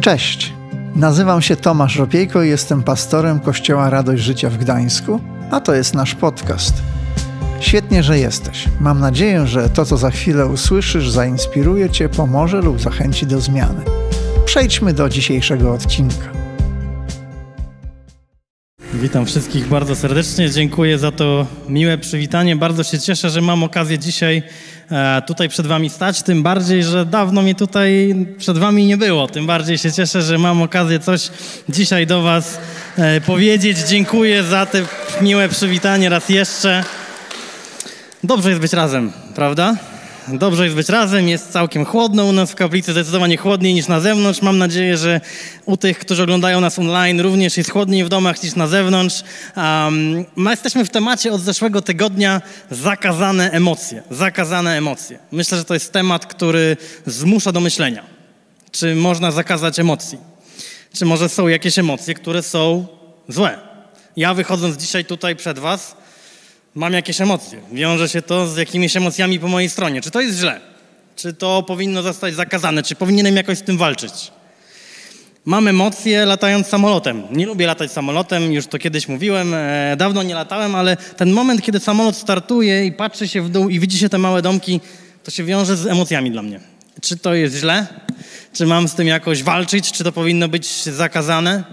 Cześć, nazywam się Tomasz Ropiejko i jestem pastorem Kościoła Radość Życia w Gdańsku, a to jest nasz podcast. Świetnie, że jesteś. Mam nadzieję, że to, co za chwilę usłyszysz, zainspiruje Cię, pomoże lub zachęci do zmiany. Przejdźmy do dzisiejszego odcinka. Witam wszystkich bardzo serdecznie. Dziękuję za to miłe przywitanie. Bardzo się cieszę, że mam okazję dzisiaj e, tutaj przed Wami stać. Tym bardziej, że dawno mnie tutaj przed Wami nie było. Tym bardziej się cieszę, że mam okazję coś dzisiaj do Was e, powiedzieć. Dziękuję za te miłe przywitanie raz jeszcze. Dobrze jest być razem, prawda? Dobrze jest być razem, jest całkiem chłodno u nas w kaplicy, zdecydowanie chłodniej niż na zewnątrz. Mam nadzieję, że u tych, którzy oglądają nas online, również jest chłodniej w domach niż na zewnątrz. Um, my jesteśmy w temacie od zeszłego tygodnia zakazane emocje. Zakazane emocje. Myślę, że to jest temat, który zmusza do myślenia. Czy można zakazać emocji? Czy może są jakieś emocje, które są złe? Ja wychodząc dzisiaj tutaj przed Was, mam jakieś emocje. Wiąże się to z jakimiś emocjami po mojej stronie. Czy to jest źle? Czy to powinno zostać zakazane? Czy powinienem jakoś z tym walczyć? Mam emocje latając samolotem. Nie lubię latać samolotem, już to kiedyś mówiłem, e, dawno nie latałem, ale ten moment, kiedy samolot startuje i patrzy się w dół i widzi się te małe domki, to się wiąże z emocjami dla mnie. Czy to jest źle? Czy mam z tym jakoś walczyć? Czy to powinno być zakazane?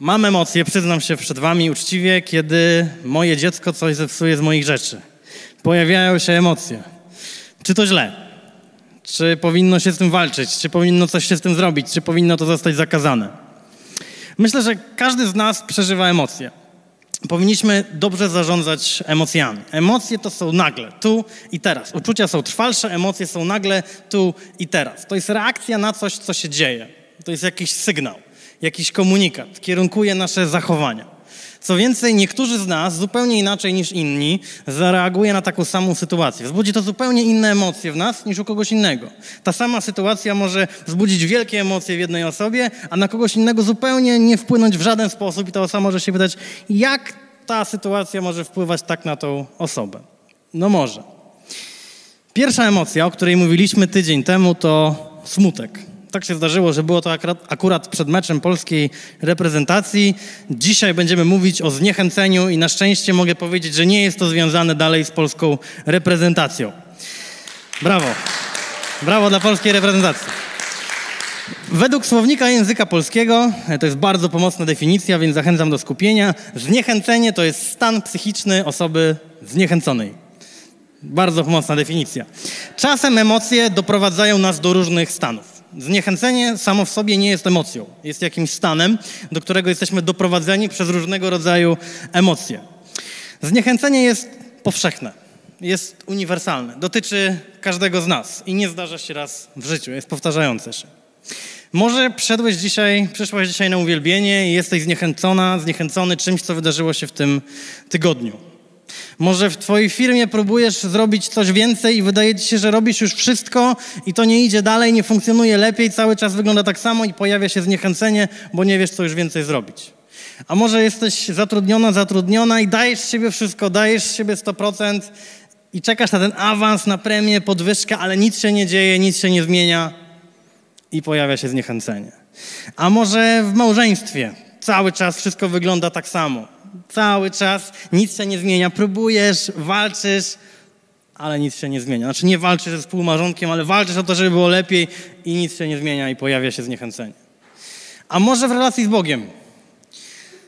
Mam emocje, przyznam się przed wami uczciwie, kiedy moje dziecko coś zepsuje z moich rzeczy. Pojawiają się emocje. Czy to źle? Czy powinno się z tym walczyć? Czy powinno coś się z tym zrobić? Czy powinno to zostać zakazane? Myślę, że każdy z nas przeżywa emocje. Powinniśmy dobrze zarządzać emocjami. Emocje to są nagle, tu i teraz. Uczucia są trwalsze, emocje są nagle, tu i teraz. To jest reakcja na coś, co się dzieje. To jest jakiś sygnał jakiś komunikat, kierunkuje nasze zachowania. Co więcej, niektórzy z nas zupełnie inaczej niż inni zareaguje na taką samą sytuację. Wzbudzi to zupełnie inne emocje w nas niż u kogoś innego. Ta sama sytuacja może wzbudzić wielkie emocje w jednej osobie, a na kogoś innego zupełnie nie wpłynąć w żaden sposób i ta osoba może się pytać, jak ta sytuacja może wpływać tak na tą osobę. No może. Pierwsza emocja, o której mówiliśmy tydzień temu, to smutek tak się zdarzyło, że było to akurat, akurat przed meczem polskiej reprezentacji. Dzisiaj będziemy mówić o zniechęceniu i na szczęście mogę powiedzieć, że nie jest to związane dalej z polską reprezentacją. Brawo. Brawo dla polskiej reprezentacji. Według słownika języka polskiego, to jest bardzo pomocna definicja, więc zachęcam do skupienia. Zniechęcenie to jest stan psychiczny osoby zniechęconej. Bardzo pomocna definicja. Czasem emocje doprowadzają nas do różnych stanów. Zniechęcenie samo w sobie nie jest emocją. Jest jakimś stanem, do którego jesteśmy doprowadzeni przez różnego rodzaju emocje. Zniechęcenie jest powszechne, jest uniwersalne, dotyczy każdego z nas i nie zdarza się raz w życiu, jest powtarzające się. Może przyszedłeś dzisiaj, przyszłaś dzisiaj na uwielbienie i jesteś zniechęcona, zniechęcony czymś, co wydarzyło się w tym tygodniu. Może w Twojej firmie próbujesz zrobić coś więcej i wydaje Ci się, że robisz już wszystko i to nie idzie dalej, nie funkcjonuje lepiej, cały czas wygląda tak samo i pojawia się zniechęcenie, bo nie wiesz, co już więcej zrobić. A może jesteś zatrudniona, zatrudniona i dajesz z siebie wszystko, dajesz z siebie 100% i czekasz na ten awans, na premię, podwyżkę, ale nic się nie dzieje, nic się nie zmienia i pojawia się zniechęcenie. A może w małżeństwie cały czas wszystko wygląda tak samo Cały czas nic się nie zmienia. Próbujesz, walczysz, ale nic się nie zmienia. Znaczy nie walczysz ze współmarzonkiem, ale walczysz o to, żeby było lepiej i nic się nie zmienia i pojawia się zniechęcenie. A może w relacji z Bogiem?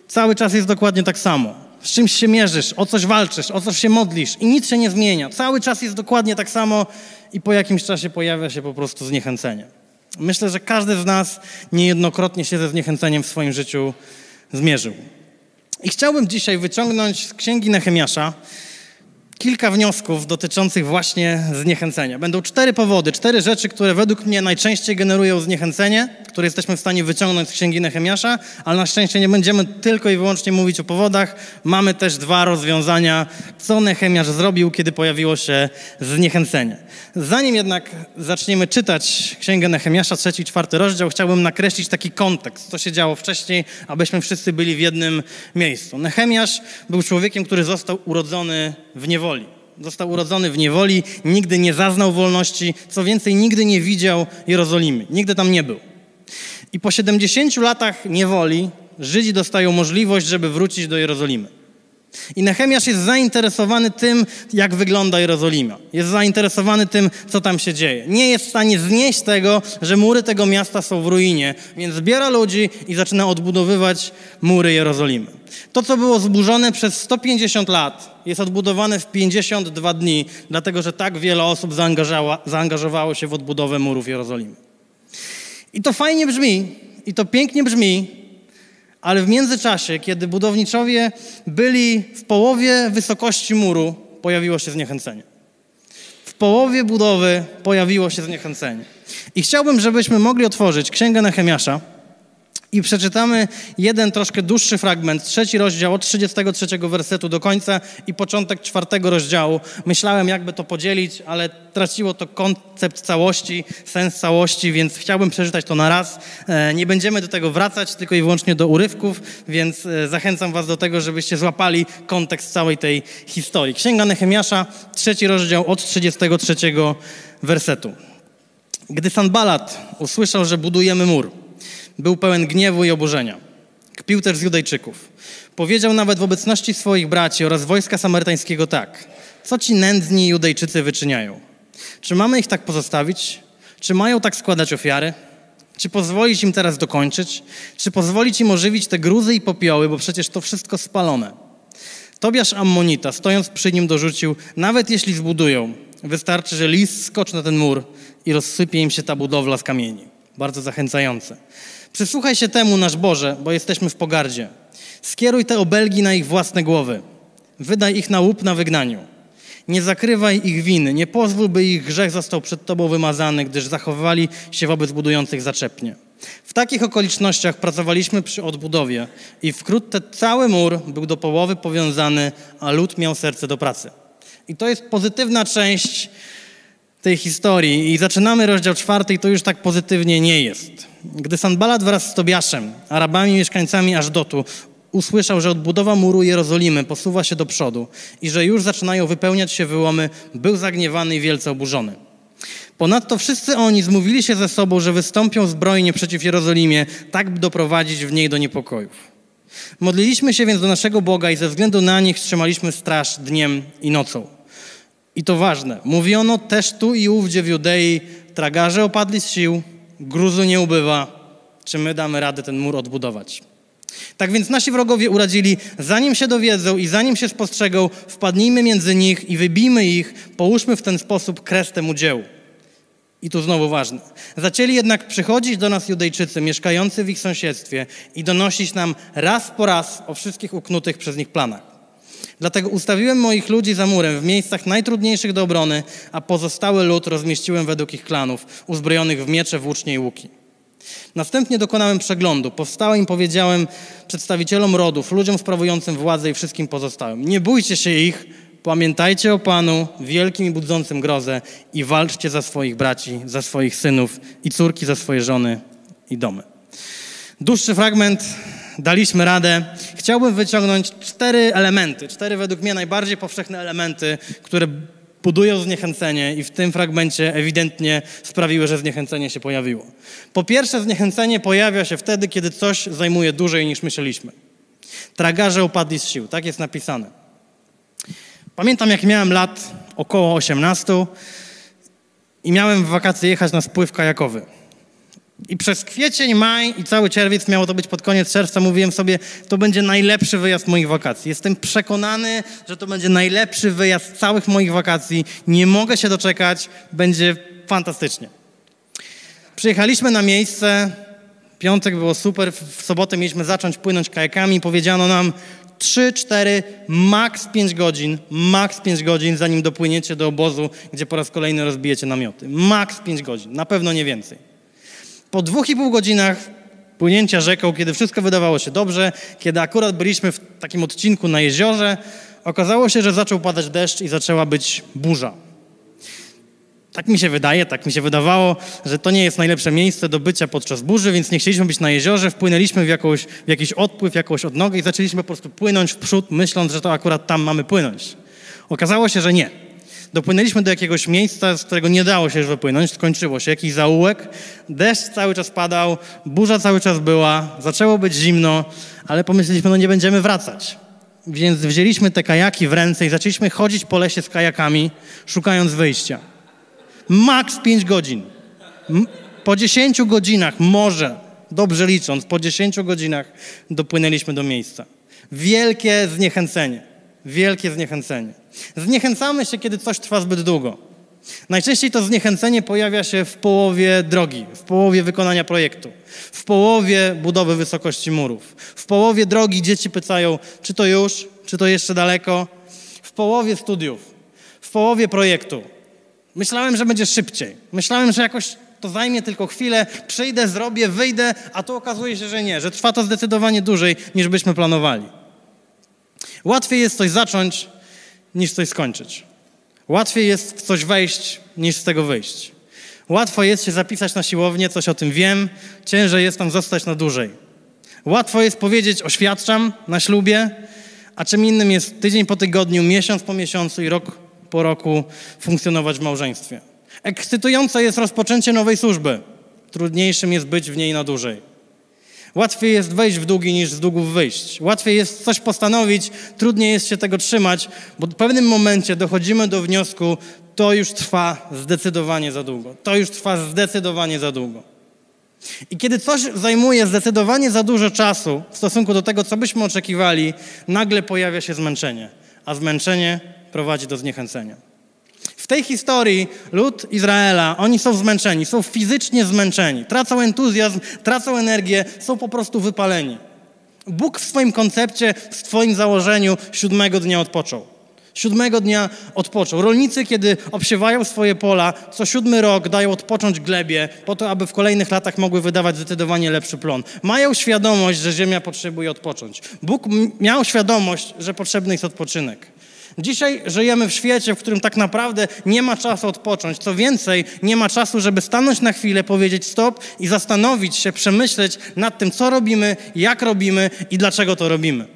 Cały czas jest dokładnie tak samo. Z czymś się mierzysz, o coś walczysz, o coś się modlisz i nic się nie zmienia. Cały czas jest dokładnie tak samo i po jakimś czasie pojawia się po prostu zniechęcenie. Myślę, że każdy z nas niejednokrotnie się ze zniechęceniem w swoim życiu zmierzył. I chciałbym dzisiaj wyciągnąć z księgi Nehemiasza kilka wniosków dotyczących właśnie zniechęcenia. Będą cztery powody, cztery rzeczy, które według mnie najczęściej generują zniechęcenie, które jesteśmy w stanie wyciągnąć z księgi Nehemiasza, ale na szczęście nie będziemy tylko i wyłącznie mówić o powodach. Mamy też dwa rozwiązania, co Nehemiasz zrobił, kiedy pojawiło się zniechęcenie. Zanim jednak zaczniemy czytać księgę Nehemiasza, trzeci, czwarty rozdział, chciałbym nakreślić taki kontekst, co się działo wcześniej, abyśmy wszyscy byli w jednym miejscu. Nehemiasz był człowiekiem, który został urodzony w niewoli niewoli. Został urodzony w niewoli, nigdy nie zaznał wolności, co więcej, nigdy nie widział Jerozolimy, nigdy tam nie był. I po 70 latach niewoli Żydzi dostają możliwość, żeby wrócić do Jerozolimy. I Nehemiasz jest zainteresowany tym, jak wygląda Jerozolima. Jest zainteresowany tym, co tam się dzieje. Nie jest w stanie znieść tego, że mury tego miasta są w ruinie, więc zbiera ludzi i zaczyna odbudowywać mury Jerozolimy. To, co było zburzone przez 150 lat, jest odbudowane w 52 dni, dlatego że tak wiele osób zaangażowało się w odbudowę murów Jerozolimy. I to fajnie brzmi, i to pięknie brzmi, ale w międzyczasie, kiedy budowniczowie byli w połowie wysokości muru, pojawiło się zniechęcenie. W połowie budowy pojawiło się zniechęcenie. I chciałbym, żebyśmy mogli otworzyć Księgę Nehemiasza, i przeczytamy jeden troszkę dłuższy fragment, trzeci rozdział od 33 wersetu do końca i początek czwartego rozdziału. Myślałem, jakby to podzielić, ale traciło to koncept całości, sens całości, więc chciałbym przeczytać to na raz. E, nie będziemy do tego wracać, tylko i wyłącznie do urywków, więc e, zachęcam was do tego, żebyście złapali kontekst całej tej historii. Księga Nehemiasza, trzeci rozdział od 33 wersetu. Gdy Sanbalat usłyszał, że budujemy mur, był pełen gniewu i oburzenia. Kpił też z Judejczyków. Powiedział nawet w obecności swoich braci oraz wojska samarytańskiego tak. Co ci nędzni Judejczycy wyczyniają? Czy mamy ich tak pozostawić? Czy mają tak składać ofiary? Czy pozwolić im teraz dokończyć? Czy pozwolić im ożywić te gruzy i popioły, bo przecież to wszystko spalone? Tobiasz Ammonita, stojąc przy nim, dorzucił, nawet jeśli zbudują, wystarczy, że lis skoczy na ten mur i rozsypie im się ta budowla z kamieni. Bardzo zachęcające. Przysłuchaj się temu, nasz Boże, bo jesteśmy w pogardzie. Skieruj te obelgi na ich własne głowy. Wydaj ich na łup na wygnaniu. Nie zakrywaj ich winy, nie pozwól, by ich grzech został przed Tobą wymazany, gdyż zachowywali się wobec budujących zaczepnie. W takich okolicznościach pracowaliśmy przy odbudowie i wkrótce cały mur był do połowy powiązany, a lud miał serce do pracy. I to jest pozytywna część tej historii. I zaczynamy rozdział czwarty i to już tak pozytywnie nie jest. Gdy Sanbalat wraz z Tobiaszem, Arabami mieszkańcami Ażdotu, usłyszał, że odbudowa muru Jerozolimy posuwa się do przodu i że już zaczynają wypełniać się wyłomy, był zagniewany i wielce oburzony. Ponadto wszyscy oni zmówili się ze sobą, że wystąpią zbrojnie przeciw Jerozolimie, tak by doprowadzić w niej do niepokojów. Modliliśmy się więc do naszego Boga i ze względu na nich trzymaliśmy straż dniem i nocą. I to ważne. Mówiono też tu i ówdzie w Judei, tragarze opadli z sił, gruzu nie ubywa, czy my damy radę ten mur odbudować. Tak więc nasi wrogowie uradzili, zanim się dowiedzą i zanim się spostrzegą, wpadnijmy między nich i wybijmy ich, połóżmy w ten sposób kres temu dziełu. I tu znowu ważne. Zaczęli jednak przychodzić do nas Judejczycy mieszkający w ich sąsiedztwie i donosić nam raz po raz o wszystkich uknutych przez nich planach. Dlatego ustawiłem moich ludzi za murem w miejscach najtrudniejszych do obrony, a pozostały lud rozmieściłem według ich klanów, uzbrojonych w miecze, włócznie i łuki. Następnie dokonałem przeglądu. Powstałem i powiedziałem przedstawicielom rodów, ludziom sprawującym władzę i wszystkim pozostałym: Nie bójcie się ich, pamiętajcie o Panu, wielkim i budzącym grozę, i walczcie za swoich braci, za swoich synów i córki, za swoje żony i domy. Dłuższy fragment daliśmy radę. Chciałbym wyciągnąć cztery elementy, cztery według mnie najbardziej powszechne elementy, które budują zniechęcenie i w tym fragmencie ewidentnie sprawiły, że zniechęcenie się pojawiło. Po pierwsze, zniechęcenie pojawia się wtedy, kiedy coś zajmuje dłużej niż myśleliśmy. Tragarze upadli z sił, tak jest napisane. Pamiętam, jak miałem lat około 18 i miałem w wakacje jechać na spływ kajakowy. I przez kwiecień, maj i cały czerwiec, miało to być pod koniec czerwca, mówiłem sobie, to będzie najlepszy wyjazd moich wakacji. Jestem przekonany, że to będzie najlepszy wyjazd całych moich wakacji. Nie mogę się doczekać, będzie fantastycznie. Przyjechaliśmy na miejsce, piątek było super, w sobotę mieliśmy zacząć płynąć kajakami, powiedziano nam 3, 4, maks 5 godzin, maks 5 godzin, zanim dopłyniecie do obozu, gdzie po raz kolejny rozbijecie namioty. Maks 5 godzin, na pewno nie więcej. Po dwóch i pół godzinach płynięcia rzeką, kiedy wszystko wydawało się dobrze, kiedy akurat byliśmy w takim odcinku na jeziorze, okazało się, że zaczął padać deszcz i zaczęła być burza. Tak mi się wydaje, tak mi się wydawało, że to nie jest najlepsze miejsce do bycia podczas burzy, więc nie chcieliśmy być na jeziorze, wpłynęliśmy w, jakąś, w jakiś odpływ, jakąś odnogę i zaczęliśmy po prostu płynąć w przód, myśląc, że to akurat tam mamy płynąć. Okazało się, że nie. Dopłynęliśmy do jakiegoś miejsca, z którego nie dało się już wypłynąć, skończyło się, jakiś zaułek, deszcz cały czas padał, burza cały czas była, zaczęło być zimno, ale pomyśleliśmy, no nie będziemy wracać. Więc wzięliśmy te kajaki w ręce i zaczęliśmy chodzić po lesie z kajakami, szukając wyjścia. Maks 5 godzin. Po 10 godzinach, może, dobrze licząc, po 10 godzinach dopłynęliśmy do miejsca. Wielkie zniechęcenie. Wielkie zniechęcenie. Zniechęcamy się, kiedy coś trwa zbyt długo. Najczęściej to zniechęcenie pojawia się w połowie drogi, w połowie wykonania projektu, w połowie budowy wysokości murów, w połowie drogi dzieci pytają, czy to już, czy to jeszcze daleko, w połowie studiów, w połowie projektu. Myślałem, że będzie szybciej. Myślałem, że jakoś to zajmie tylko chwilę, przyjdę, zrobię, wyjdę, a tu okazuje się, że nie, że trwa to zdecydowanie dłużej niż byśmy planowali. Łatwiej jest coś zacząć, niż coś skończyć. Łatwiej jest w coś wejść, niż z tego wyjść. Łatwo jest się zapisać na siłownię, coś o tym wiem, ciężej jest tam zostać na dłużej. Łatwo jest powiedzieć oświadczam na ślubie, a czym innym jest tydzień po tygodniu, miesiąc po miesiącu i rok po roku funkcjonować w małżeństwie. Ekscytujące jest rozpoczęcie nowej służby. Trudniejszym jest być w niej na dłużej. Łatwiej jest wejść w długi niż z długów wyjść. Łatwiej jest coś postanowić, trudniej jest się tego trzymać, bo w pewnym momencie dochodzimy do wniosku, to już trwa zdecydowanie za długo. To już trwa zdecydowanie za długo. I kiedy coś zajmuje zdecydowanie za dużo czasu w stosunku do tego, co byśmy oczekiwali, nagle pojawia się zmęczenie, a zmęczenie prowadzi do zniechęcenia tej historii lud Izraela, oni są zmęczeni, są fizycznie zmęczeni, tracą entuzjazm, tracą energię, są po prostu wypaleni. Bóg w swoim koncepcie, w swoim założeniu siódmego dnia odpoczął. Siódmego dnia odpoczął. Rolnicy, kiedy obsiewają swoje pola, co siódmy rok dają odpocząć glebie, po to, aby w kolejnych latach mogły wydawać zdecydowanie lepszy plon. Mają świadomość, że ziemia potrzebuje odpocząć. Bóg miał świadomość, że potrzebny jest odpoczynek. Dzisiaj żyjemy w świecie, w którym tak naprawdę nie ma czasu odpocząć. Co więcej, nie ma czasu, żeby stanąć na chwilę, powiedzieć stop i zastanowić się, przemyśleć nad tym, co robimy, jak robimy i dlaczego to robimy.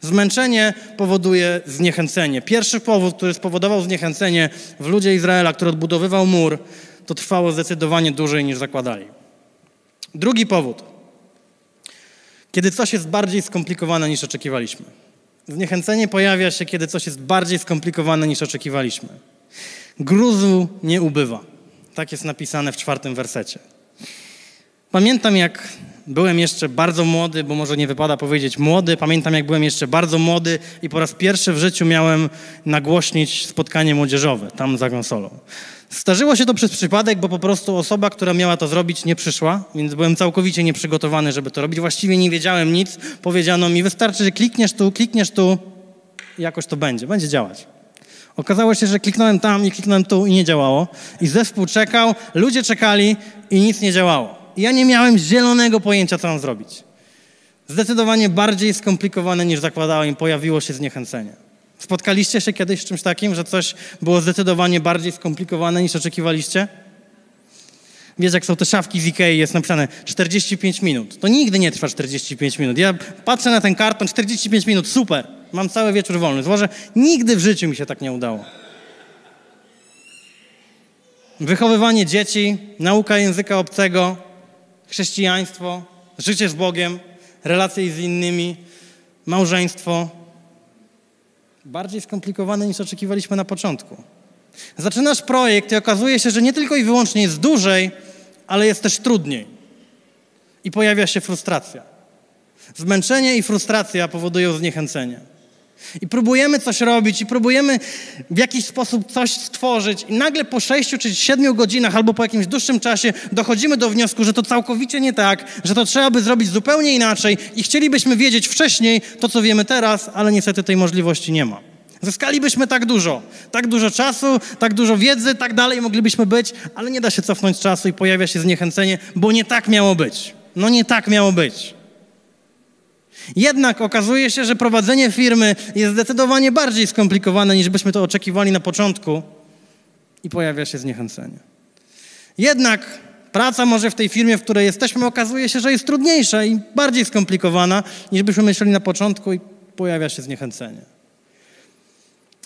Zmęczenie powoduje zniechęcenie. Pierwszy powód, który spowodował zniechęcenie w ludzie Izraela, który odbudowywał mur, to trwało zdecydowanie dłużej niż zakładali. Drugi powód. Kiedy coś jest bardziej skomplikowane niż oczekiwaliśmy. Zniechęcenie pojawia się, kiedy coś jest bardziej skomplikowane niż oczekiwaliśmy. Gruzu nie ubywa. Tak jest napisane w czwartym wersecie. Pamiętam, jak byłem jeszcze bardzo młody, bo może nie wypada powiedzieć młody. Pamiętam, jak byłem jeszcze bardzo młody i po raz pierwszy w życiu miałem nagłośnić spotkanie młodzieżowe tam za konsolą. Zdarzyło się to przez przypadek, bo po prostu osoba, która miała to zrobić, nie przyszła, więc byłem całkowicie nieprzygotowany, żeby to robić. Właściwie nie wiedziałem nic. Powiedziano mi, wystarczy, że klikniesz tu, klikniesz tu jakoś to będzie, będzie działać. Okazało się, że kliknąłem tam i kliknąłem tu i nie działało. I zespół czekał, ludzie czekali i nic nie działało. Ja nie miałem zielonego pojęcia, co mam zrobić. Zdecydowanie bardziej skomplikowane niż zakładałem, pojawiło się zniechęcenie. Spotkaliście się kiedyś z czymś takim, że coś było zdecydowanie bardziej skomplikowane niż oczekiwaliście? Wiesz, jak są te szafki z Ikei, jest napisane 45 minut. To nigdy nie trwa 45 minut. Ja patrzę na ten karton, 45 minut, super, mam cały wieczór wolny. Złożę, nigdy w życiu mi się tak nie udało. Wychowywanie dzieci, nauka języka obcego, chrześcijaństwo, życie z Bogiem, relacje z innymi, małżeństwo, bardziej skomplikowane niż oczekiwaliśmy na początku. Zaczynasz projekt i okazuje się, że nie tylko i wyłącznie jest dłużej, ale jest też trudniej. I pojawia się frustracja. Zmęczenie i frustracja powodują zniechęcenie. I próbujemy coś robić, i próbujemy w jakiś sposób coś stworzyć, i nagle po sześciu czy siedmiu godzinach, albo po jakimś dłuższym czasie dochodzimy do wniosku, że to całkowicie nie tak, że to trzeba by zrobić zupełnie inaczej, i chcielibyśmy wiedzieć wcześniej to, co wiemy teraz, ale niestety tej możliwości nie ma. Zyskalibyśmy tak dużo, tak dużo czasu, tak dużo wiedzy, tak dalej moglibyśmy być, ale nie da się cofnąć czasu i pojawia się zniechęcenie, bo nie tak miało być. No nie tak miało być. Jednak okazuje się, że prowadzenie firmy jest zdecydowanie bardziej skomplikowane niż byśmy to oczekiwali na początku i pojawia się zniechęcenie. Jednak praca może w tej firmie, w której jesteśmy, okazuje się, że jest trudniejsza i bardziej skomplikowana niż byśmy myśleli na początku i pojawia się zniechęcenie.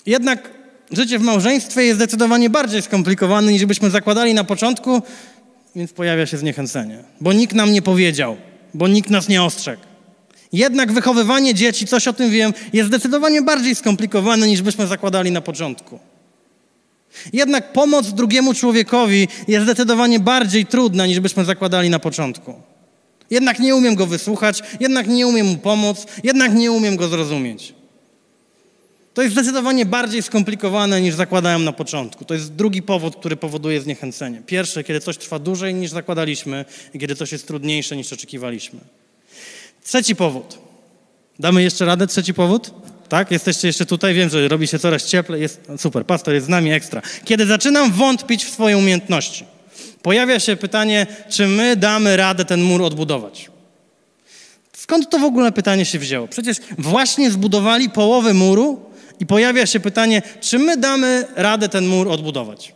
Jednak Życie w małżeństwie jest zdecydowanie bardziej skomplikowane niż byśmy zakładali na początku, więc pojawia się zniechęcenie, bo nikt nam nie powiedział, bo nikt nas nie ostrzegł. Jednak wychowywanie dzieci, coś o tym wiem, jest zdecydowanie bardziej skomplikowane niż byśmy zakładali na początku. Jednak pomoc drugiemu człowiekowi jest zdecydowanie bardziej trudna niż byśmy zakładali na początku. Jednak nie umiem go wysłuchać, jednak nie umiem mu pomóc, jednak nie umiem go zrozumieć. To jest zdecydowanie bardziej skomplikowane niż zakładałem na początku. To jest drugi powód, który powoduje zniechęcenie. Pierwszy, kiedy coś trwa dłużej niż zakładaliśmy i kiedy coś jest trudniejsze niż oczekiwaliśmy. Trzeci powód. Damy jeszcze radę? Trzeci powód? Tak? Jesteście jeszcze tutaj? Wiem, że robi się coraz cieplej. Jest, super, pastor jest z nami ekstra. Kiedy zaczynam wątpić w swoje umiejętności, pojawia się pytanie, czy my damy radę ten mur odbudować. Skąd to w ogóle pytanie się wzięło? Przecież właśnie zbudowali połowę muru i pojawia się pytanie, czy my damy radę ten mur odbudować.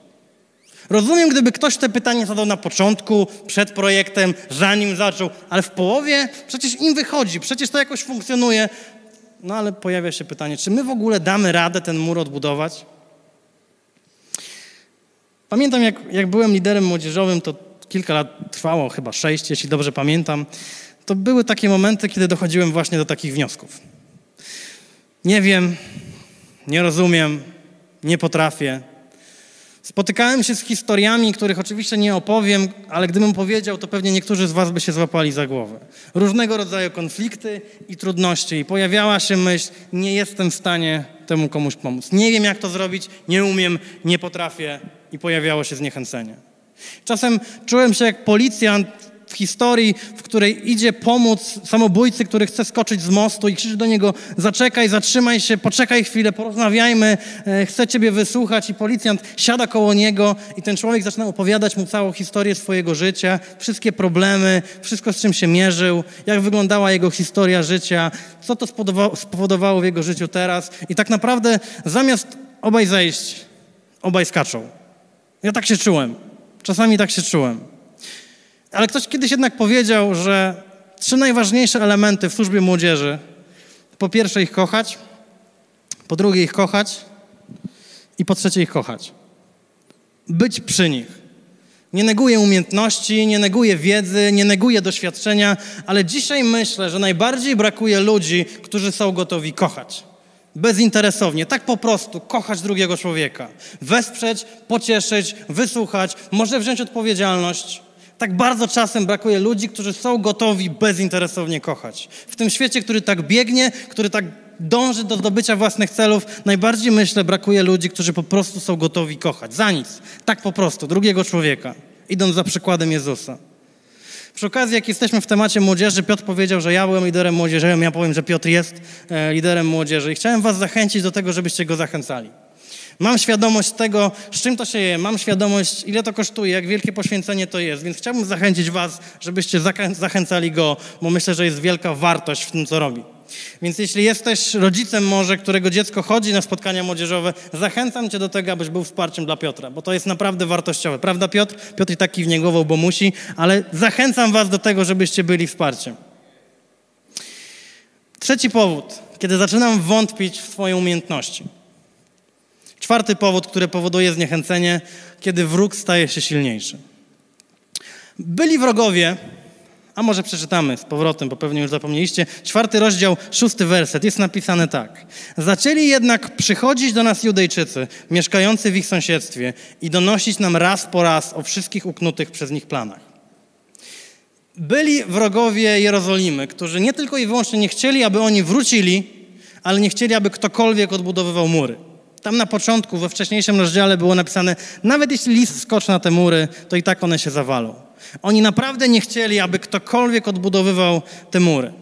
Rozumiem, gdyby ktoś te pytanie zadał na początku, przed projektem, zanim zaczął, ale w połowie przecież im wychodzi, przecież to jakoś funkcjonuje. No ale pojawia się pytanie, czy my w ogóle damy radę ten mur odbudować? Pamiętam, jak, jak byłem liderem młodzieżowym, to kilka lat trwało, chyba sześć, jeśli dobrze pamiętam. To były takie momenty, kiedy dochodziłem właśnie do takich wniosków. Nie wiem, nie rozumiem, nie potrafię, Spotykałem się z historiami, których oczywiście nie opowiem, ale gdybym powiedział, to pewnie niektórzy z Was by się złapali za głowę. Różnego rodzaju konflikty i trudności. I pojawiała się myśl, nie jestem w stanie temu komuś pomóc. Nie wiem, jak to zrobić, nie umiem, nie potrafię. I pojawiało się zniechęcenie. Czasem czułem się jak policjant w historii, w której idzie pomóc samobójcy, który chce skoczyć z mostu i krzyczy do niego zaczekaj, zatrzymaj się, poczekaj chwilę, porozmawiajmy, e, chcę ciebie wysłuchać i policjant siada koło niego i ten człowiek zaczyna opowiadać mu całą historię swojego życia, wszystkie problemy, wszystko z czym się mierzył, jak wyglądała jego historia życia, co to spowodowało w jego życiu teraz i tak naprawdę zamiast obaj zejść, obaj skaczą. Ja tak się czułem. Czasami tak się czułem. Ale ktoś kiedyś jednak powiedział, że trzy najważniejsze elementy w służbie młodzieży. Po pierwsze ich kochać, po drugie ich kochać i po trzecie ich kochać. Być przy nich. Nie neguję umiejętności, nie neguję wiedzy, nie neguję doświadczenia, ale dzisiaj myślę, że najbardziej brakuje ludzi, którzy są gotowi kochać. Bezinteresownie, tak po prostu, kochać drugiego człowieka. Wesprzeć, pocieszyć, wysłuchać, może wziąć odpowiedzialność. Tak bardzo czasem brakuje ludzi, którzy są gotowi bezinteresownie kochać. W tym świecie, który tak biegnie, który tak dąży do zdobycia własnych celów, najbardziej myślę, brakuje ludzi, którzy po prostu są gotowi kochać. Za nic. Tak po prostu, drugiego człowieka, idąc za przykładem Jezusa. Przy okazji, jak jesteśmy w temacie młodzieży, Piotr powiedział, że ja byłem liderem młodzieżowym, ja powiem, że Piotr jest e, liderem młodzieży i chciałem was zachęcić do tego, żebyście go zachęcali. Mam świadomość tego, z czym to się je, mam świadomość, ile to kosztuje, jak wielkie poświęcenie to jest, więc chciałbym zachęcić Was, żebyście zachęcali go, bo myślę, że jest wielka wartość w tym, co robi. Więc jeśli jesteś rodzicem może, którego dziecko chodzi na spotkania młodzieżowe, zachęcam cię do tego, abyś był wsparciem dla Piotra, bo to jest naprawdę wartościowe. Prawda Piotr? Piotr i tak kiwnie głową, bo musi, ale zachęcam was do tego, żebyście byli wsparciem. Trzeci powód, kiedy zaczynam wątpić w swoje umiejętności. Czwarty powód, który powoduje zniechęcenie, kiedy wróg staje się silniejszy. Byli wrogowie, a może przeczytamy z powrotem, bo pewnie już zapomnieliście. Czwarty rozdział, szósty werset, jest napisane tak. Zaczęli jednak przychodzić do nas Judejczycy, mieszkający w ich sąsiedztwie i donosić nam raz po raz o wszystkich uknutych przez nich planach. Byli wrogowie Jerozolimy, którzy nie tylko i wyłącznie nie chcieli, aby oni wrócili, ale nie chcieli, aby ktokolwiek odbudowywał mury. Tam na początku, we wcześniejszym rozdziale było napisane, nawet jeśli list skoczy na te mury, to i tak one się zawalą. Oni naprawdę nie chcieli, aby ktokolwiek odbudowywał te mury.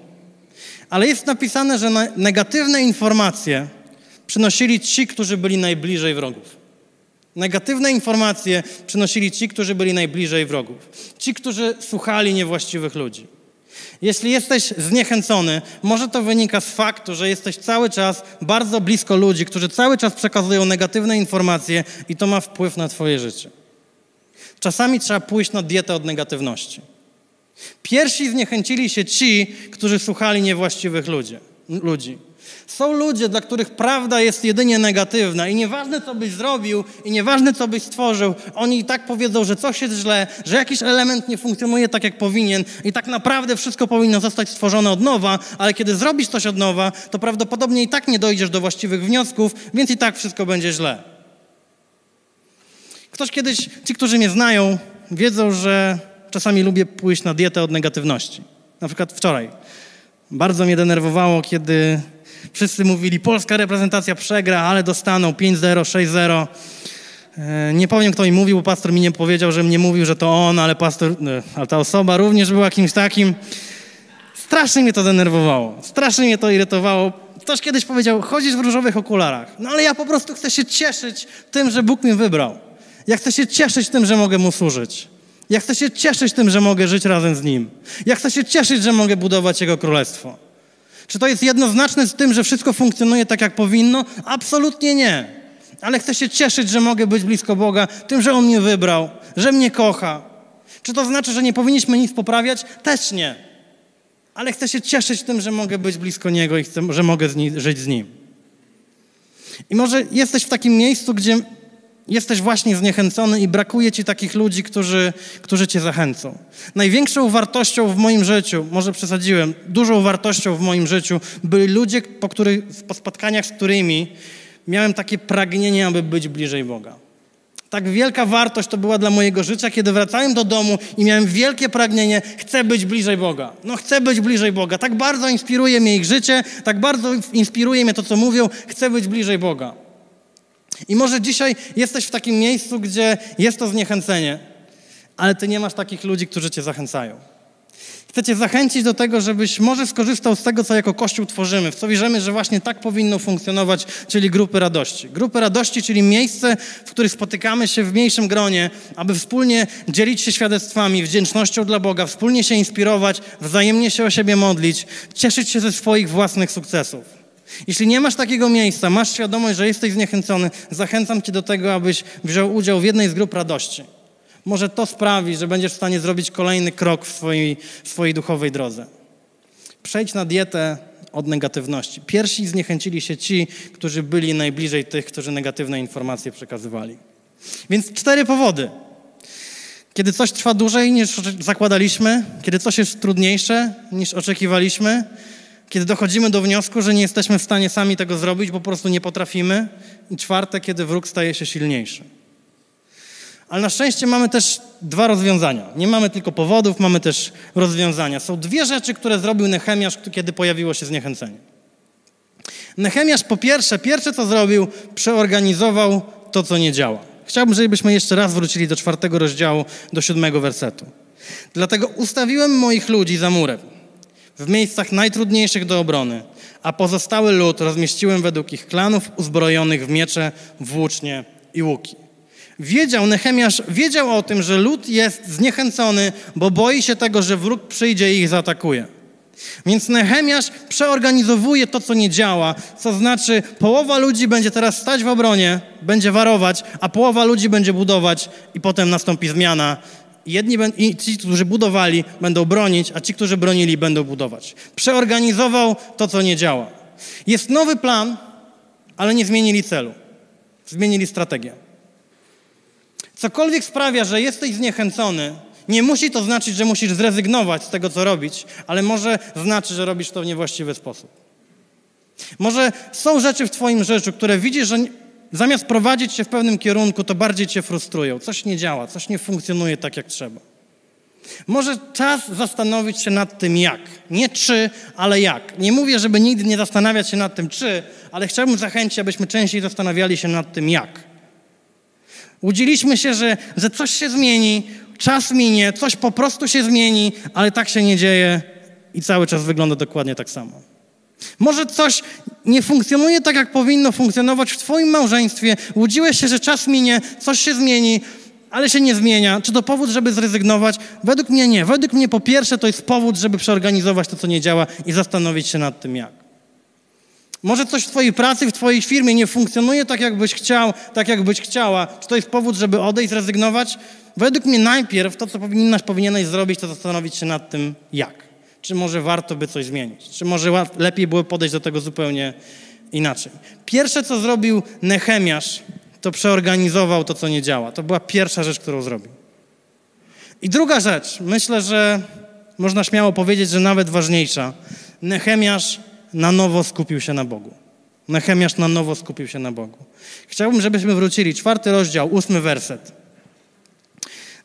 Ale jest napisane, że negatywne informacje przynosili ci, którzy byli najbliżej wrogów. Negatywne informacje przynosili ci, którzy byli najbliżej wrogów. Ci, którzy słuchali niewłaściwych ludzi. Jeśli jesteś zniechęcony, może to wynika z faktu, że jesteś cały czas bardzo blisko ludzi, którzy cały czas przekazują negatywne informacje i to ma wpływ na Twoje życie. Czasami trzeba pójść na dietę od negatywności. Pierwsi zniechęcili się ci, którzy słuchali niewłaściwych ludzi. ludzi. Są ludzie, dla których prawda jest jedynie negatywna i nieważne, co byś zrobił i nieważne, co byś stworzył, oni i tak powiedzą, że coś jest źle, że jakiś element nie funkcjonuje tak, jak powinien i tak naprawdę wszystko powinno zostać stworzone od nowa, ale kiedy zrobisz coś od nowa, to prawdopodobnie i tak nie dojdziesz do właściwych wniosków, więc i tak wszystko będzie źle. Ktoś kiedyś, ci, którzy mnie znają, wiedzą, że czasami lubię pójść na dietę od negatywności. Na przykład wczoraj. Bardzo mnie denerwowało, kiedy Wszyscy mówili, polska reprezentacja przegra, ale dostaną 5-0, 6-0. E, nie powiem, kto mi mówił, bo pastor mi nie powiedział, że mnie mówił, że to on, ale pastor, e, ale ta osoba również była kimś takim. Strasznie mnie to denerwowało, strasznie mnie to irytowało. Ktoś kiedyś powiedział, chodzisz w różowych okularach. No ale ja po prostu chcę się cieszyć tym, że Bóg mnie wybrał. Ja chcę się cieszyć tym, że mogę Mu służyć. Ja chcę się cieszyć tym, że mogę żyć razem z Nim. Ja chcę się cieszyć, że mogę budować Jego królestwo. Czy to jest jednoznaczne z tym, że wszystko funkcjonuje tak, jak powinno? Absolutnie nie. Ale chcę się cieszyć, że mogę być blisko Boga, tym, że On mnie wybrał, że mnie kocha. Czy to znaczy, że nie powinniśmy nic poprawiać? Też nie. Ale chcę się cieszyć tym, że mogę być blisko Niego i chcę, że mogę z żyć z Nim. I może jesteś w takim miejscu, gdzie Jesteś właśnie zniechęcony i brakuje ci takich ludzi, którzy, którzy cię zachęcą. Największą wartością w moim życiu, może przesadziłem, dużą wartością w moim życiu byli ludzie, po, których, po spotkaniach z którymi miałem takie pragnienie, aby być bliżej Boga. Tak wielka wartość to była dla mojego życia, kiedy wracałem do domu i miałem wielkie pragnienie, chcę być bliżej Boga. No chcę być bliżej Boga. Tak bardzo inspiruje mnie ich życie, tak bardzo inspiruje mnie to, co mówią, chcę być bliżej Boga. I może dzisiaj jesteś w takim miejscu, gdzie jest to zniechęcenie, ale ty nie masz takich ludzi, którzy cię zachęcają. Chcę cię zachęcić do tego, żebyś może skorzystał z tego, co jako Kościół tworzymy, w co wierzymy, że właśnie tak powinno funkcjonować, czyli grupy radości. Grupy radości, czyli miejsce, w których spotykamy się w mniejszym gronie, aby wspólnie dzielić się świadectwami, wdzięcznością dla Boga, wspólnie się inspirować, wzajemnie się o siebie modlić, cieszyć się ze swoich własnych sukcesów. Jeśli nie masz takiego miejsca, masz świadomość, że jesteś zniechęcony, zachęcam Cię do tego, abyś wziął udział w jednej z grup radości. Może to sprawi, że będziesz w stanie zrobić kolejny krok w swojej, w swojej duchowej drodze. Przejdź na dietę od negatywności. Pierwsi zniechęcili się ci, którzy byli najbliżej tych, którzy negatywne informacje przekazywali. Więc cztery powody. Kiedy coś trwa dłużej niż zakładaliśmy, kiedy coś jest trudniejsze niż oczekiwaliśmy, kiedy dochodzimy do wniosku, że nie jesteśmy w stanie sami tego zrobić, po prostu nie potrafimy. I czwarte, kiedy wróg staje się silniejszy. Ale na szczęście mamy też dwa rozwiązania. Nie mamy tylko powodów, mamy też rozwiązania. Są dwie rzeczy, które zrobił Nehemiasz, kiedy pojawiło się zniechęcenie. Nehemiasz po pierwsze, pierwsze co zrobił, przeorganizował to, co nie działa. Chciałbym, żebyśmy jeszcze raz wrócili do czwartego rozdziału, do siódmego wersetu. Dlatego ustawiłem moich ludzi za murem w miejscach najtrudniejszych do obrony, a pozostały lud rozmieściłem według ich klanów uzbrojonych w miecze, włócznie i łuki. Wiedział, Nehemiasz wiedział o tym, że lud jest zniechęcony, bo boi się tego, że wróg przyjdzie i ich zaatakuje. Więc Nehemiasz przeorganizowuje to, co nie działa, co znaczy połowa ludzi będzie teraz stać w obronie, będzie warować, a połowa ludzi będzie budować i potem nastąpi zmiana Jedni i ci, którzy budowali, będą bronić, a ci, którzy bronili, będą budować. Przeorganizował to, co nie działa. Jest nowy plan, ale nie zmienili celu. Zmienili strategię. Cokolwiek sprawia, że jesteś zniechęcony, nie musi to znaczyć, że musisz zrezygnować z tego, co robić, ale może znaczy, że robisz to w niewłaściwy sposób. Może są rzeczy w Twoim życiu, które widzisz, że Zamiast prowadzić się w pewnym kierunku, to bardziej cię frustrują. Coś nie działa, coś nie funkcjonuje tak, jak trzeba. Może czas zastanowić się nad tym, jak. Nie czy, ale jak. Nie mówię, żeby nigdy nie zastanawiać się nad tym, czy, ale chciałbym zachęcić, abyśmy częściej zastanawiali się nad tym, jak. Łudziliśmy się, że, że coś się zmieni, czas minie, coś po prostu się zmieni, ale tak się nie dzieje i cały czas wygląda dokładnie tak samo. Może coś nie funkcjonuje tak, jak powinno funkcjonować w Twoim małżeństwie. Łudziłeś się, że czas minie, coś się zmieni, ale się nie zmienia. Czy to powód, żeby zrezygnować? Według mnie nie. Według mnie po pierwsze to jest powód, żeby przeorganizować to, co nie działa i zastanowić się nad tym, jak. Może coś w Twojej pracy, w Twojej firmie nie funkcjonuje tak, jakbyś chciał, tak, jakbyś chciała. Czy to jest powód, żeby odejść, zrezygnować? Według mnie najpierw to, co powinnaś, powinieneś zrobić, to zastanowić się nad tym, jak. Czy może warto by coś zmienić? Czy może lepiej było podejść do tego zupełnie inaczej? Pierwsze, co zrobił Nehemiasz, to przeorganizował to, co nie działa. To była pierwsza rzecz, którą zrobił. I druga rzecz, myślę, że można śmiało powiedzieć, że nawet ważniejsza. Nehemiasz na nowo skupił się na Bogu. Nehemiasz na nowo skupił się na Bogu. Chciałbym, żebyśmy wrócili. Czwarty rozdział, ósmy werset.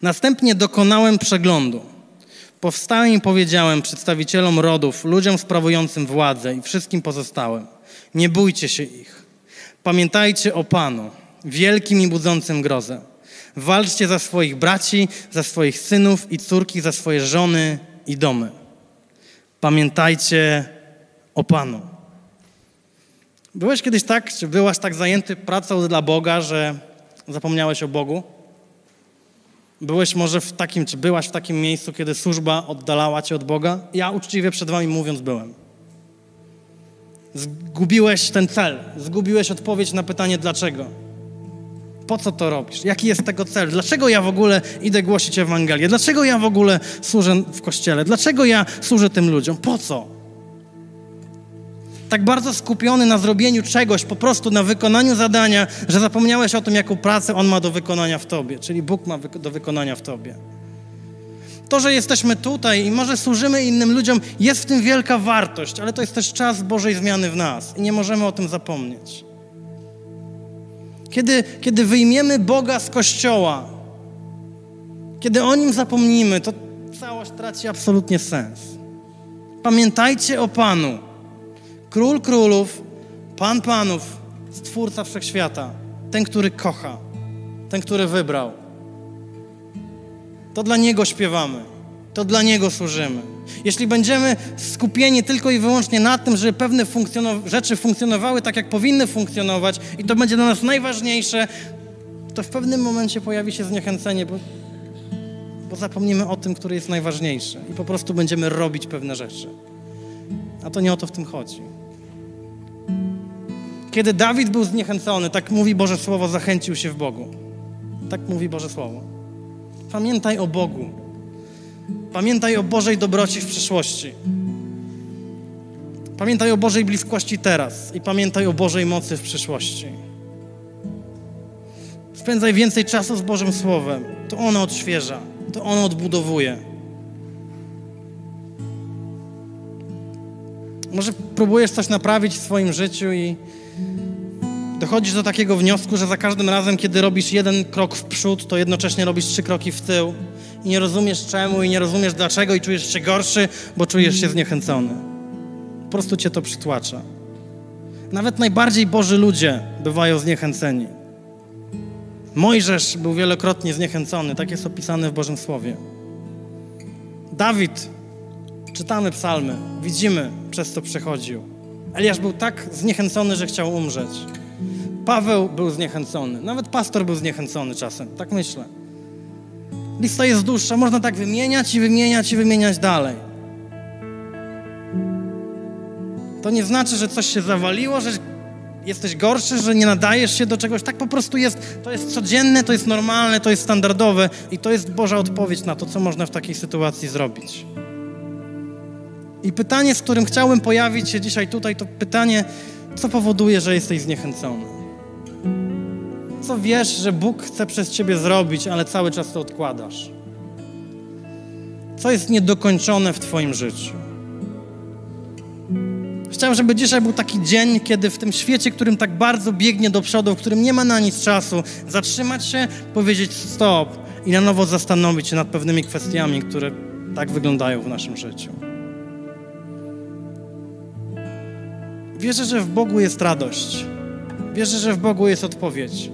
Następnie dokonałem przeglądu. Powstałem i powiedziałem przedstawicielom rodów, ludziom sprawującym władzę i wszystkim pozostałym: Nie bójcie się ich. Pamiętajcie o Panu, wielkim i budzącym grozę. Walczcie za swoich braci, za swoich synów i córki, za swoje żony i domy. Pamiętajcie o Panu. Byłeś kiedyś tak, czy byłaś tak zajęty pracą dla Boga, że zapomniałeś o Bogu? Byłeś może w takim, czy byłaś w takim miejscu, kiedy służba oddalała cię od Boga? Ja uczciwie przed wami mówiąc byłem. Zgubiłeś ten cel, zgubiłeś odpowiedź na pytanie dlaczego. Po co to robisz? Jaki jest tego cel? Dlaczego ja w ogóle idę głosić Ewangelię? Dlaczego ja w ogóle służę w kościele? Dlaczego ja służę tym ludziom? Po co? Tak bardzo skupiony na zrobieniu czegoś, po prostu na wykonaniu zadania, że zapomniałeś o tym, jaką pracę On ma do wykonania w Tobie, czyli Bóg ma do wykonania w Tobie. To, że jesteśmy tutaj i może służymy innym ludziom, jest w tym wielka wartość, ale to jest też czas Bożej zmiany w nas i nie możemy o tym zapomnieć. Kiedy, kiedy wyjmiemy Boga z kościoła, kiedy o nim zapomnimy, to całość traci absolutnie sens. Pamiętajcie o Panu. Król królów, Pan panów, Stwórca wszechświata, ten, który kocha, ten, który wybrał. To dla Niego śpiewamy, to dla Niego służymy. Jeśli będziemy skupieni tylko i wyłącznie na tym, żeby pewne funkcjonow rzeczy funkcjonowały tak, jak powinny funkcjonować, i to będzie dla nas najważniejsze, to w pewnym momencie pojawi się zniechęcenie, bo, bo zapomnimy o tym, który jest najważniejszy, i po prostu będziemy robić pewne rzeczy. A to nie o to w tym chodzi. Kiedy Dawid był zniechęcony, tak mówi Boże Słowo, zachęcił się w Bogu. Tak mówi Boże Słowo. Pamiętaj o Bogu. Pamiętaj o Bożej dobroci w przyszłości. Pamiętaj o Bożej bliskości teraz i pamiętaj o Bożej mocy w przyszłości. Spędzaj więcej czasu z Bożym Słowem. To ono odświeża, to ono odbudowuje. Może próbujesz coś naprawić w swoim życiu i dochodzisz do takiego wniosku, że za każdym razem, kiedy robisz jeden krok w przód, to jednocześnie robisz trzy kroki w tył i nie rozumiesz czemu i nie rozumiesz dlaczego i czujesz się gorszy, bo czujesz się zniechęcony. Po prostu cię to przytłacza. Nawet najbardziej Boży ludzie bywają zniechęceni. Mojżesz był wielokrotnie zniechęcony, tak jest opisane w Bożym Słowie. Dawid, czytamy psalmy, widzimy, przez co przechodził. Eliasz był tak zniechęcony, że chciał umrzeć. Paweł był zniechęcony. Nawet pastor był zniechęcony czasem. Tak myślę. Lista jest dłuższa. Można tak wymieniać i wymieniać i wymieniać dalej. To nie znaczy, że coś się zawaliło, że jesteś gorszy, że nie nadajesz się do czegoś. Tak po prostu jest. To jest codzienne, to jest normalne, to jest standardowe i to jest Boża odpowiedź na to, co można w takiej sytuacji zrobić. I pytanie, z którym chciałbym pojawić się dzisiaj tutaj, to pytanie, co powoduje, że jesteś zniechęcony? co wiesz, że Bóg chce przez ciebie zrobić, ale cały czas to odkładasz? Co jest niedokończone w Twoim życiu? Chciałem, żeby dzisiaj był taki dzień, kiedy w tym świecie, którym tak bardzo biegnie do przodu, w którym nie ma na nic czasu, zatrzymać się, powiedzieć stop i na nowo zastanowić się nad pewnymi kwestiami, które tak wyglądają w naszym życiu. Wierzę, że w Bogu jest radość. Wierzę, że w Bogu jest odpowiedź.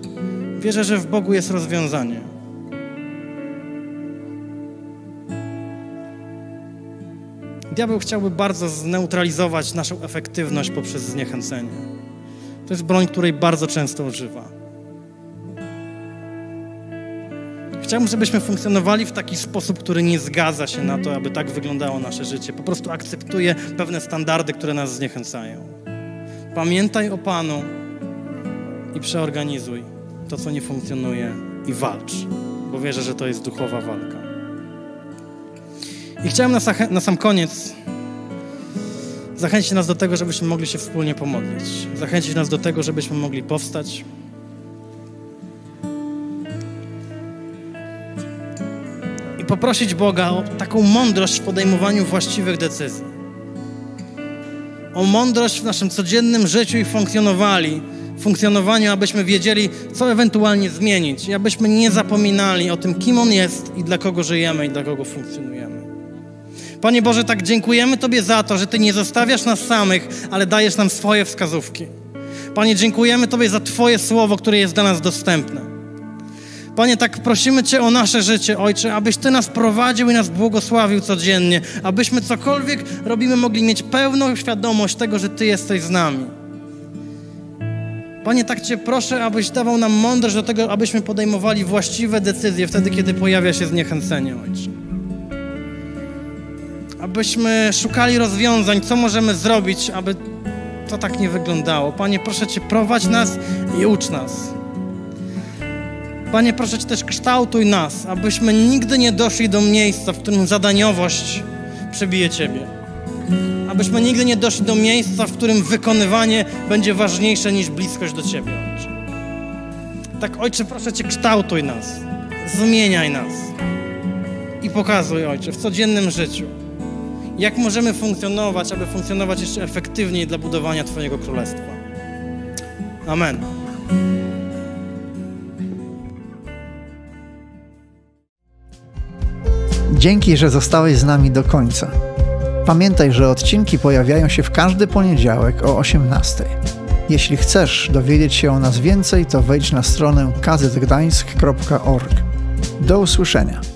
Wierzę, że w Bogu jest rozwiązanie. Diabeł chciałby bardzo zneutralizować naszą efektywność poprzez zniechęcenie. To jest broń, której bardzo często używa. Chciałbym, żebyśmy funkcjonowali w taki sposób, który nie zgadza się na to, aby tak wyglądało nasze życie. Po prostu akceptuje pewne standardy, które nas zniechęcają. Pamiętaj o Panu i przeorganizuj to, co nie funkcjonuje i walcz, bo wierzę, że to jest duchowa walka. I chciałem na, na sam koniec zachęcić nas do tego, żebyśmy mogli się wspólnie pomodlić. Zachęcić nas do tego, żebyśmy mogli powstać. I poprosić Boga o taką mądrość w podejmowaniu właściwych decyzji. O mądrość w naszym codziennym życiu i funkcjonowali, funkcjonowaniu, abyśmy wiedzieli, co ewentualnie zmienić i abyśmy nie zapominali o tym, kim On jest i dla kogo żyjemy i dla kogo funkcjonujemy. Panie Boże, tak dziękujemy Tobie za to, że Ty nie zostawiasz nas samych, ale dajesz nam swoje wskazówki. Panie, dziękujemy Tobie za Twoje słowo, które jest dla nas dostępne. Panie, tak prosimy Cię o nasze życie, Ojcze, abyś Ty nas prowadził i nas błogosławił codziennie, abyśmy cokolwiek robimy, mogli mieć pełną świadomość tego, że Ty jesteś z nami. Panie, tak Cię proszę, abyś dawał nam mądrość do tego, abyśmy podejmowali właściwe decyzje wtedy, kiedy pojawia się zniechęcenie, Ojcze. Abyśmy szukali rozwiązań, co możemy zrobić, aby to tak nie wyglądało. Panie, proszę Cię, prowadź nas i ucz nas. Panie, proszę Cię też kształtuj nas, abyśmy nigdy nie doszli do miejsca, w którym zadaniowość przebije Ciebie. Abyśmy nigdy nie doszli do miejsca, w którym wykonywanie będzie ważniejsze niż bliskość do Ciebie, Ojcze. Tak, Ojcze, proszę Cię, kształtuj nas, zmieniaj nas i pokazuj, Ojcze, w codziennym życiu, jak możemy funkcjonować, aby funkcjonować jeszcze efektywniej dla budowania Twojego Królestwa. Amen. Dzięki, że zostałeś z nami do końca. Pamiętaj, że odcinki pojawiają się w każdy poniedziałek o 18. Jeśli chcesz dowiedzieć się o nas więcej, to wejdź na stronę kazetgdańsk.org. Do usłyszenia.